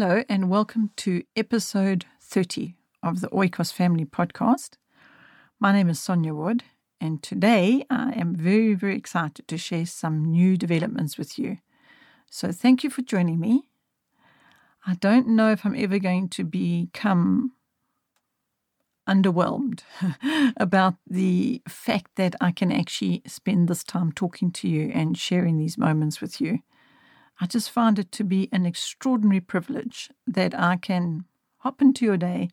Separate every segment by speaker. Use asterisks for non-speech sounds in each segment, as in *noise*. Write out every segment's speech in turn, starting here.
Speaker 1: Hello, and welcome to episode 30 of the Oikos Family Podcast. My name is Sonja Wood, and today I am very, very excited to share some new developments with you. So, thank you for joining me. I don't know if I'm ever going to become underwhelmed *laughs* about the fact that I can actually spend this time talking to you and sharing these moments with you. I just find it to be an extraordinary privilege that I can hop into your day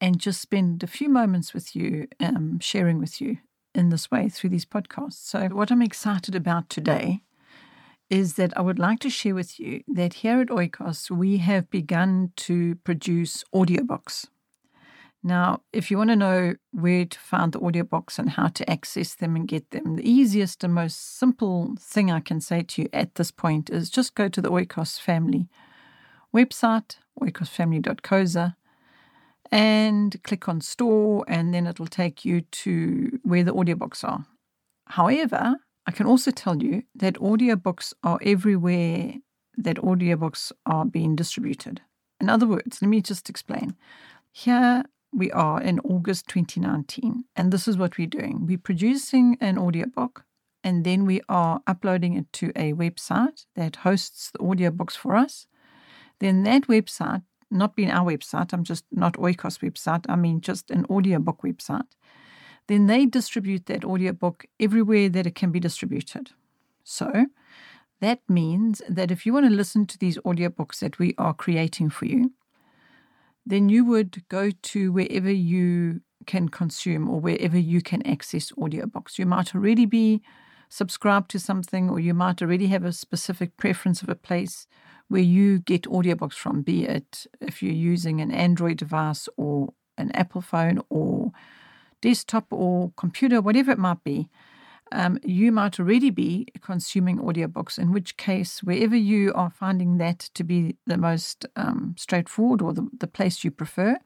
Speaker 1: and just spend a few moments with you, um, sharing with you in this way through these podcasts. So, what I'm excited about today is that I would like to share with you that here at Oikos, we have begun to produce audiobooks. Now, if you want to know where to find the audiobooks and how to access them and get them, the easiest and most simple thing I can say to you at this point is just go to the Oikos Family website, oikosfamily.coza, and click on store, and then it'll take you to where the audiobooks are. However, I can also tell you that audiobooks are everywhere that audiobooks are being distributed. In other words, let me just explain. Here we are in August 2019, and this is what we're doing. We're producing an audiobook, and then we are uploading it to a website that hosts the audiobooks for us. Then that website, not being our website, I'm just not Oikos website, I mean just an audiobook website. Then they distribute that audiobook everywhere that it can be distributed. So that means that if you want to listen to these audiobooks that we are creating for you, then you would go to wherever you can consume or wherever you can access audiobooks. You might already be subscribed to something, or you might already have a specific preference of a place where you get audiobooks from, be it if you're using an Android device or an Apple phone or desktop or computer, whatever it might be um, you might already be consuming audiobooks, in which case, wherever you are finding that to be the most um, straightforward or the, the place you prefer,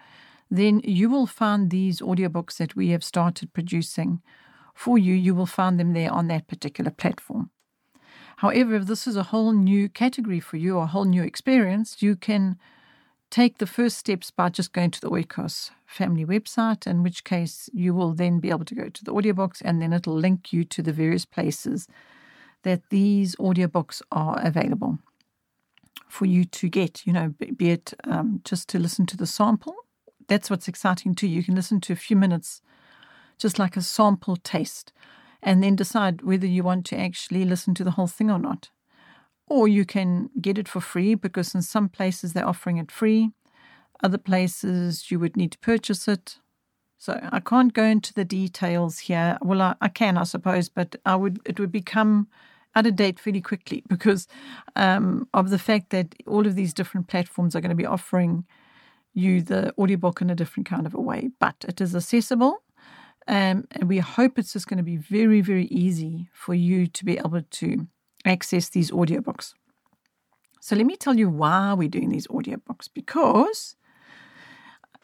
Speaker 1: then you will find these audiobooks that we have started producing for you. You will find them there on that particular platform. However, if this is a whole new category for you, a whole new experience, you can take the first steps by just going to the Oikos family website, in which case you will then be able to go to the audiobooks and then it'll link you to the various places that these audiobooks are available for you to get, you know, be it um, just to listen to the sample. That's what's exciting too. You can listen to a few minutes, just like a sample taste, and then decide whether you want to actually listen to the whole thing or not or you can get it for free because in some places they're offering it free. Other places you would need to purchase it. So I can't go into the details here. Well, I, I can, I suppose, but I would it would become out of date fairly quickly *laughs* because um, of the fact that all of these different platforms are going to be offering you the audiobook in a different kind of a way. But it is accessible. Um, and we hope it's just going to be very, very easy for you to be able to access these audiobooks. So let me tell you why we're doing these audiobooks because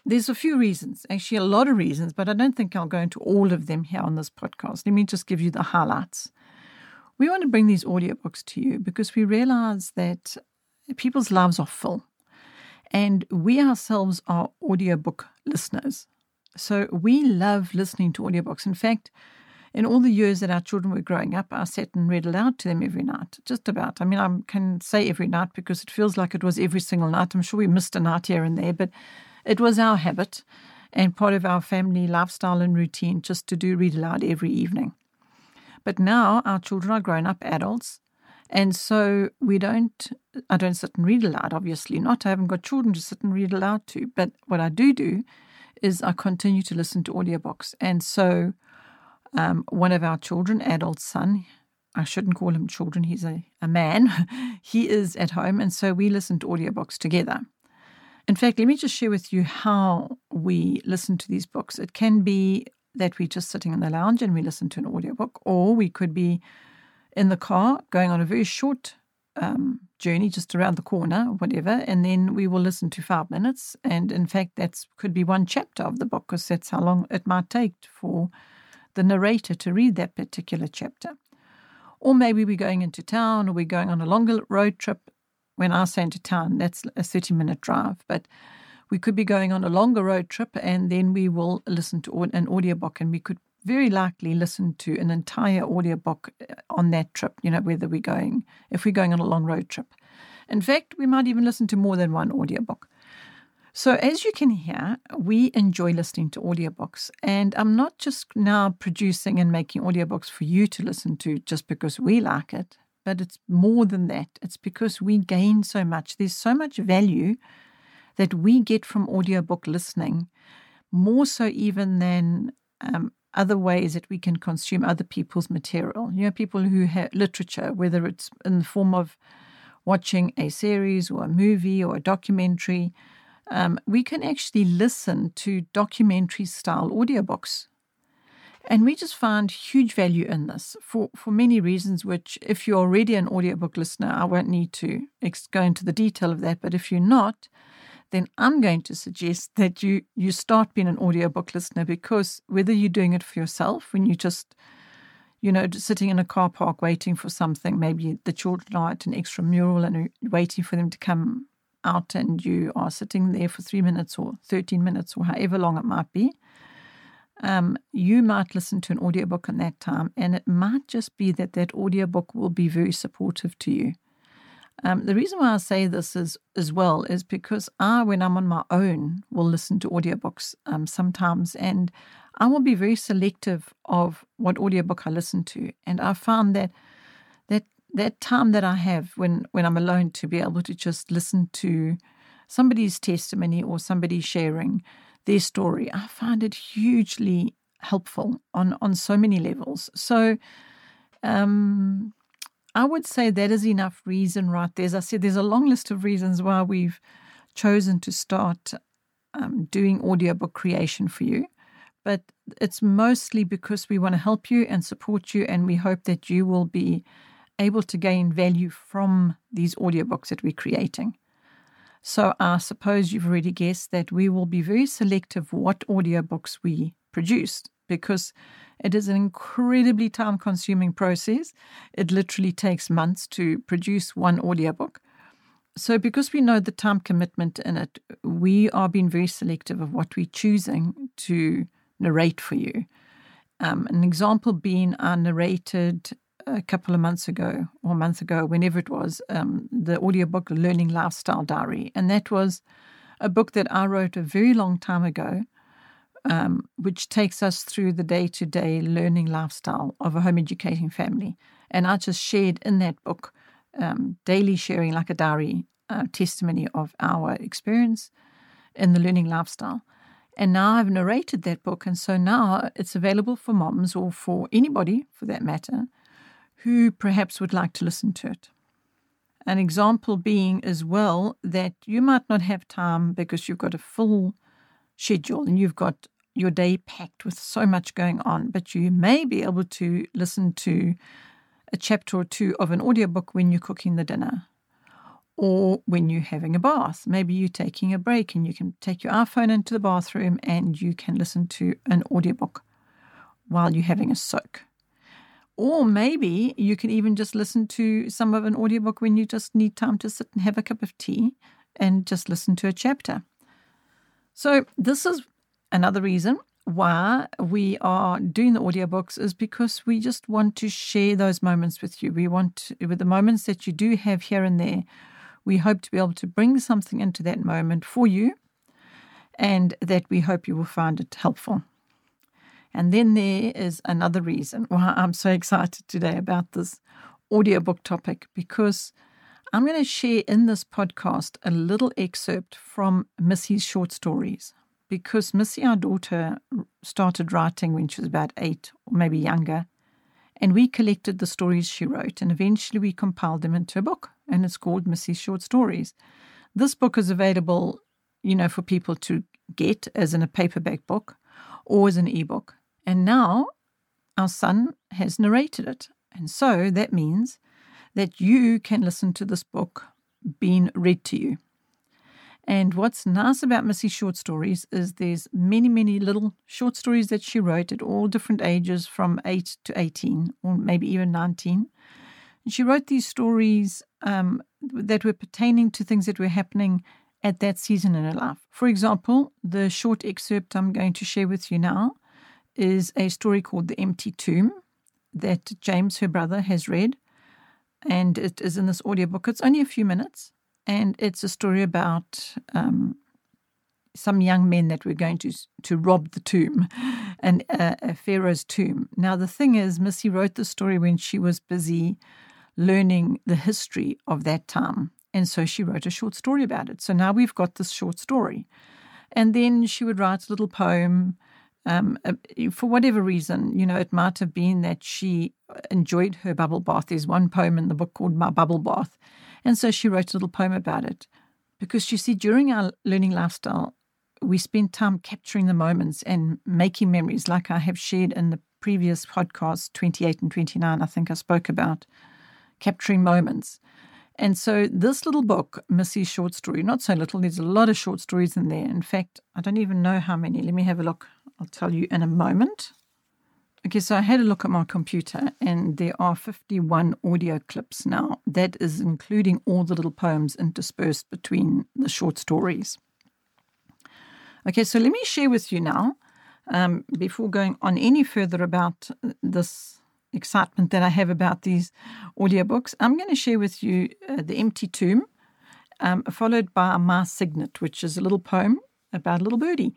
Speaker 1: there's a few reasons, actually a lot of reasons, but I don't think I'll go into all of them here on this podcast. Let me just give you the highlights. We want to bring these audiobooks to you because we realize that people's lives are full and we ourselves are audiobook listeners. So we love listening to audiobooks. In fact, in all the years that our children were growing up, I sat and read aloud to them every night, just about. I mean, I can say every night because it feels like it was every single night. I'm sure we missed a night here and there, but it was our habit and part of our family lifestyle and routine just to do read aloud every evening. But now our children are grown up adults. And so we don't, I don't sit and read aloud, obviously not. I haven't got children to sit and read aloud to. But what I do do is I continue to listen to audiobooks. And so um, one of our children, adult son, I shouldn't call him children, he's a, a man, *laughs* he is at home. And so we listen to audiobooks together. In fact, let me just share with you how we listen to these books. It can be that we're just sitting in the lounge and we listen to an audiobook, or we could be in the car going on a very short um, journey just around the corner, whatever, and then we will listen to five minutes. And in fact, that could be one chapter of the book because that's how long it might take for the narrator to read that particular chapter. Or maybe we're going into town or we're going on a longer road trip. when I say into town, that's a 30 minute drive. But we could be going on a longer road trip and then we will listen to an audiobook and we could very likely listen to an entire audiobook uh, on that trip, you know, whether we're going, if we're going on a long road trip. In fact, we might even listen to more than one audiobook. So, as you can hear, we enjoy listening to audiobooks. And I'm not just now producing and making audiobooks for you to listen to just because we like it, but it's more than that. It's because we gain so much. There's so much value that we get from audiobook listening, more so even than um, other ways that we can consume other people's material. You know, people who have literature, whether it's in the form of watching a series or a movie or a documentary, um, we can actually listen to documentary style audiobooks. And we just find huge value in this for, for many reasons, which, if you're already an audiobook listener, I won't need to go into the detail of that. But if you're not, then I'm going to suggest that you you start being an audiobook listener because whether you're doing it for yourself when you just you know sitting in a car park waiting for something maybe the children are at an extramural and waiting for them to come out and you are sitting there for three minutes or 13 minutes or however long it might be um, you might listen to an audiobook in that time and it might just be that that audiobook will be very supportive to you um, the reason why I say this is as well is because I, when I'm on my own, will listen to audiobooks um, sometimes, and I will be very selective of what audiobook I listen to. And I found that that that time that I have when when I'm alone to be able to just listen to somebody's testimony or somebody sharing their story, I find it hugely helpful on on so many levels. So. Um, I would say that is enough reason right there. As I said, there's a long list of reasons why we've chosen to start um, doing audiobook creation for you. But it's mostly because we want to help you and support you, and we hope that you will be able to gain value from these audiobooks that we're creating. So I suppose you've already guessed that we will be very selective what audiobooks we produce because it is an incredibly time consuming process. It literally takes months to produce one audiobook. So, because we know the time commitment in it, we are being very selective of what we're choosing to narrate for you. Um, an example being, I narrated a couple of months ago or a month ago, whenever it was, um, the audiobook Learning Lifestyle Diary. And that was a book that I wrote a very long time ago um, which takes us through the day to day learning lifestyle of a home educating family. And I just shared in that book, um, daily sharing like a diary uh, testimony of our experience in the learning lifestyle. And now I've narrated that book. And so now it's available for moms or for anybody for that matter who perhaps would like to listen to it. An example being as well that you might not have time because you've got a full schedule and you've got your day packed with so much going on, but you may be able to listen to a chapter or two of an audiobook when you're cooking the dinner or when you're having a bath. Maybe you're taking a break and you can take your iPhone into the bathroom and you can listen to an audiobook while you're having a soak. Or maybe you can even just listen to some of an audiobook when you just need time to sit and have a cup of tea and just listen to a chapter. So, this is another reason why we are doing the audiobooks is because we just want to share those moments with you. We want, to, with the moments that you do have here and there, we hope to be able to bring something into that moment for you and that we hope you will find it helpful. And then there is another reason why *laughs* I'm so excited today about this audiobook topic because I'm going to share in this podcast a little excerpt from Missy's short stories because Missy, our daughter, started writing when she was about eight or maybe younger. And we collected the stories she wrote and eventually we compiled them into a book and it's called Missy's Short Stories. This book is available, you know, for people to get as in a paperback book or as an ebook. And now our son has narrated it. And so that means that you can listen to this book being read to you. And what's nice about Missy's short stories is there's many, many little short stories that she wrote at all different ages from 8 to 18 or maybe even 19. And she wrote these stories um, that were pertaining to things that were happening at that season in her life. For example, the short excerpt I'm going to share with you now is a story called The Empty Tomb that James, her brother, has read. And it is in this audiobook. It's only a few minutes. And it's a story about um, some young men that were going to to rob the tomb, *laughs* and uh, a pharaoh's tomb. Now the thing is, Missy wrote the story when she was busy learning the history of that time, and so she wrote a short story about it. So now we've got this short story, and then she would write a little poem. Um, uh, for whatever reason, you know, it might have been that she enjoyed her bubble bath. There's one poem in the book called My Bubble Bath. And so she wrote a little poem about it. Because you see, during our learning lifestyle, we spend time capturing the moments and making memories, like I have shared in the previous podcast, 28 and 29, I think I spoke about capturing moments. And so, this little book, Missy's short story, not so little, there's a lot of short stories in there. In fact, I don't even know how many. Let me have a look. I'll tell you in a moment. Okay, so I had a look at my computer, and there are 51 audio clips now. That is including all the little poems interspersed between the short stories. Okay, so let me share with you now, um, before going on any further about this excitement that I have about these audiobooks, I'm going to share with you uh, The Empty Tomb, um, followed by My Cygnet, which is a little poem about a little birdie,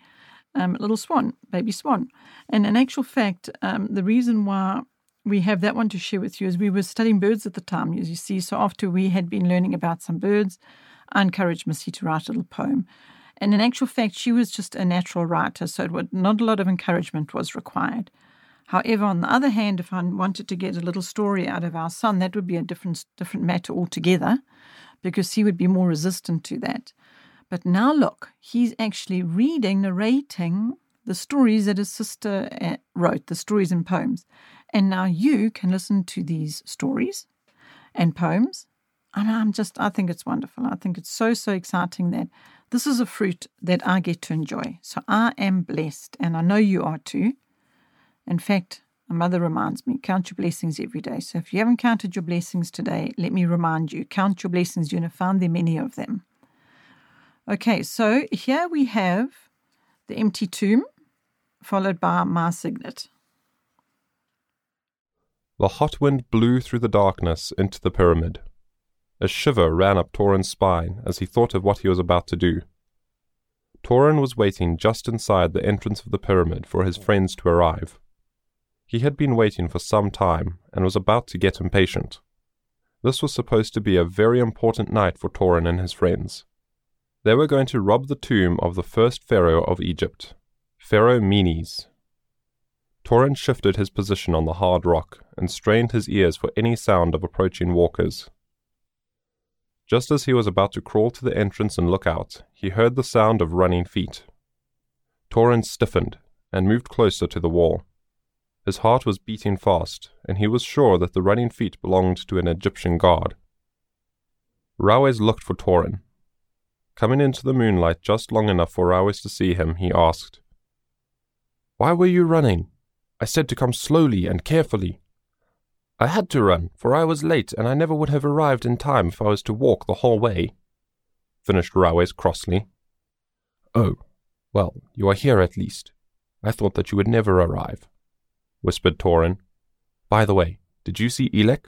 Speaker 1: um, little swan, baby swan. And in actual fact, um, the reason why we have that one to share with you is we were studying birds at the time, as you see. So after we had been learning about some birds, I encouraged Missy to write a little poem. And in actual fact, she was just a natural writer, so would, not a lot of encouragement was required. However, on the other hand, if I wanted to get a little story out of our son, that would be a different different matter altogether, because he would be more resistant to that. But now look, he's actually reading, narrating the stories that his sister uh, wrote, the stories and poems. And now you can listen to these stories and poems. And I'm just, I think it's wonderful. I think it's so, so exciting that this is a fruit that I get to enjoy. So I am blessed, and I know you are too. In fact, my mother reminds me, count your blessings every day. So if you haven't counted your blessings today, let me remind you, count your blessings. Going to find there many of them. Okay, so here we have the empty tomb, followed by my cygnet.
Speaker 2: The hot wind blew through the darkness into the pyramid. A shiver ran up Torin's spine as he thought of what he was about to do. Torin was waiting just inside the entrance of the pyramid for his friends to arrive. He had been waiting for some time and was about to get impatient. This was supposed to be a very important night for Torin and his friends. They were going to rob the tomb of the first pharaoh of Egypt, Pharaoh Menes. Torin shifted his position on the hard rock and strained his ears for any sound of approaching walkers. Just as he was about to crawl to the entrance and look out, he heard the sound of running feet. Torin stiffened and moved closer to the wall. His heart was beating fast, and he was sure that the running feet belonged to an Egyptian god. Rawes looked for Torin. Coming into the moonlight just long enough for Rawes to see him, he asked, Why were you running? I said to come slowly and carefully. I had to run, for I was late, and I never would have arrived in time if I was to walk the whole way, finished Rawes crossly. Oh, well, you are here at least. I thought that you would never arrive, whispered Torin. By the way, did you see Elek?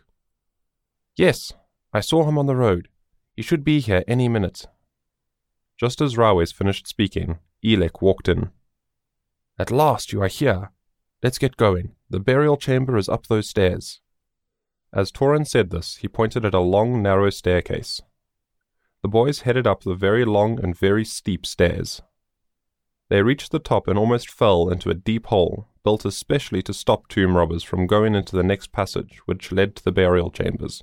Speaker 2: Yes, I saw him on the road. He should be here any minute. Just as Rawes finished speaking, Elek walked in. At last you are here. Let's get going. The burial chamber is up those stairs. As Torin said this, he pointed at a long, narrow staircase. The boys headed up the very long and very steep stairs. They reached the top and almost fell into a deep hole, built especially to stop tomb robbers from going into the next passage, which led to the burial chambers.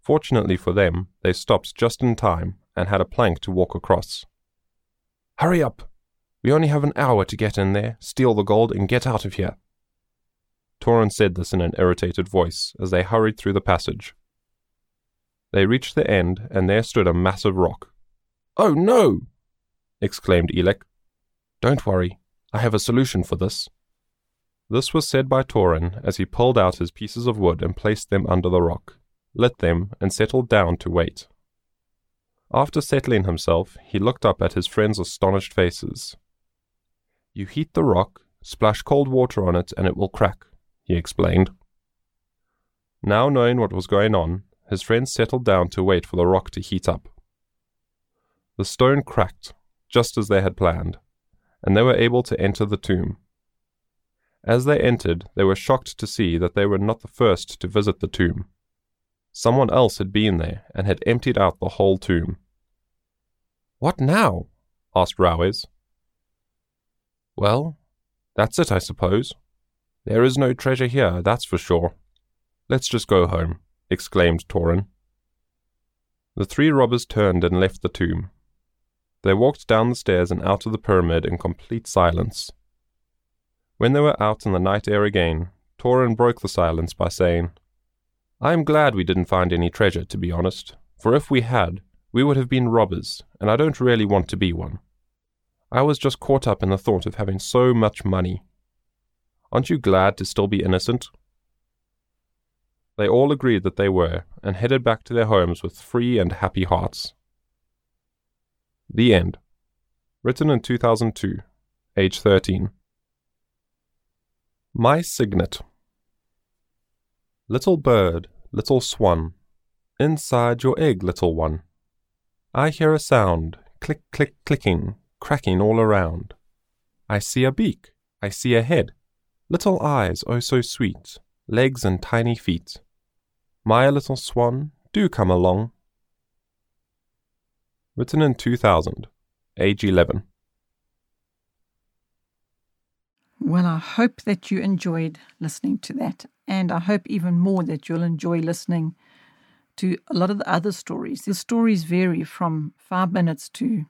Speaker 2: Fortunately for them, they stopped just in time and had a plank to walk across. Hurry up! We only have an hour to get in there, steal the gold, and get out of here. Torin said this in an irritated voice as they hurried through the passage. They reached the end, and there stood a massive rock. Oh no! exclaimed Elek. Don't worry, I have a solution for this. This was said by Torin as he pulled out his pieces of wood and placed them under the rock. lit them, and settled down to wait. After settling himself, he looked up at his friends' astonished faces. You heat the rock, splash cold water on it, and it will crack, he explained. Now knowing what was going on, his friends settled down to wait for the rock to heat up. The stone cracked, just as they had planned, and they were able to enter the tomb. As they entered, they were shocked to see that they were not the first to visit the tomb. Someone else had been there and had emptied out the whole tomb. What now? asked Rawes. Well, that's it, I suppose. There is no treasure here, that's for sure. Let's just go home, exclaimed Torin. The three robbers turned and left the tomb. They walked down the stairs and out of the pyramid in complete silence. When they were out in the night air again, Torin broke the silence by saying, I am glad we didn't find any treasure, to be honest, for if we had, we would have been robbers, and I don't really want to be one. I was just caught up in the thought of having so much money. Aren't you glad to still be innocent? They all agreed that they were, and headed back to their homes with free and happy hearts. The End. Written in 2002, age 13. My Cygnet. Little bird, little swan, inside your egg, little one. I hear a sound, click, click, clicking, cracking all around. I see a beak, I see a head, little eyes, oh so sweet, legs and tiny feet. My little swan, do come along. Written in 2000, age 11.
Speaker 1: Well, I hope that you enjoyed listening to that. And I hope even more that you'll enjoy listening to a lot of the other stories. The stories vary from five minutes to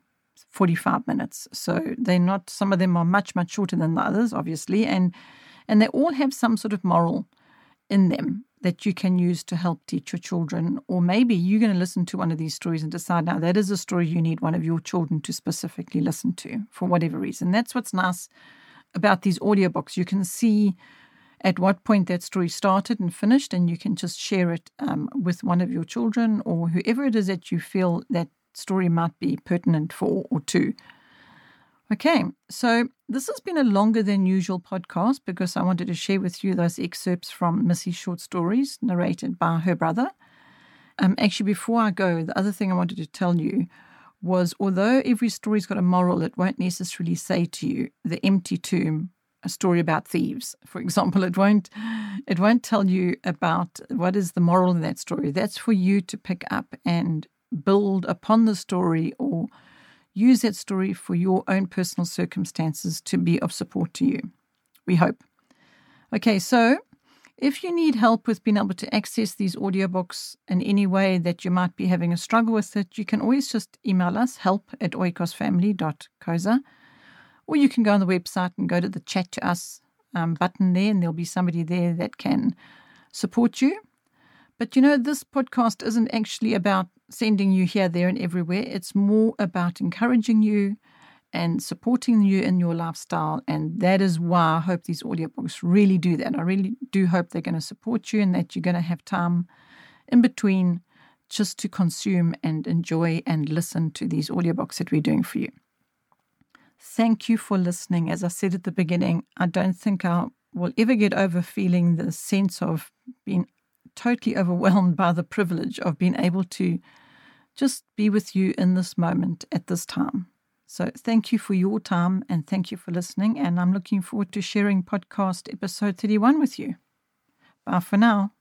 Speaker 1: 45 minutes. So they're not, some of them are much, much shorter than the others, obviously. And, and they all have some sort of moral in them that you can use to help teach your children. Or maybe you're going to listen to one of these stories and decide now that is a story you need one of your children to specifically listen to for whatever reason. That's what's nice about these audiobooks. You can see at what point that story started and finished, and you can just share it um, with one of your children or whoever it is that you feel that story might be pertinent for or to. Okay, so this has been a longer than usual podcast because I wanted to share with you those excerpts from Missy's short stories narrated by her brother. Um, actually, before I go, the other thing I wanted to tell you was although every story's got a moral, it won't necessarily say to you the empty tomb, a story about thieves, *laughs* for example. It won't it won't tell you about what is the moral in that story. That's for you to pick up and build upon the story or use that story for your own personal circumstances to be of support to you. We hope. Okay, so if you need help with being able to access these audiobooks in any way that you might be having a struggle with it, you can always just email us help at oikosfamily.coza, or you can go on the website and go to the chat to us um, button there, and there'll be somebody there that can support you. But you know, this podcast isn't actually about sending you here, there, and everywhere. It's more about encouraging you and supporting you in your lifestyle. And that is why I hope these audiobooks really do that. I really do hope they're going to support you and that you're going to have time in between just to consume and enjoy and listen to these audiobooks that we're doing for you. Thank you for listening. As I said at the beginning, I don't think I will ever get over feeling the sense of being totally overwhelmed by the privilege of being able to just be with you in this moment at this time. So thank you for your time and thank you for listening. And I'm looking forward to sharing podcast episode 31 with you. Bye for now.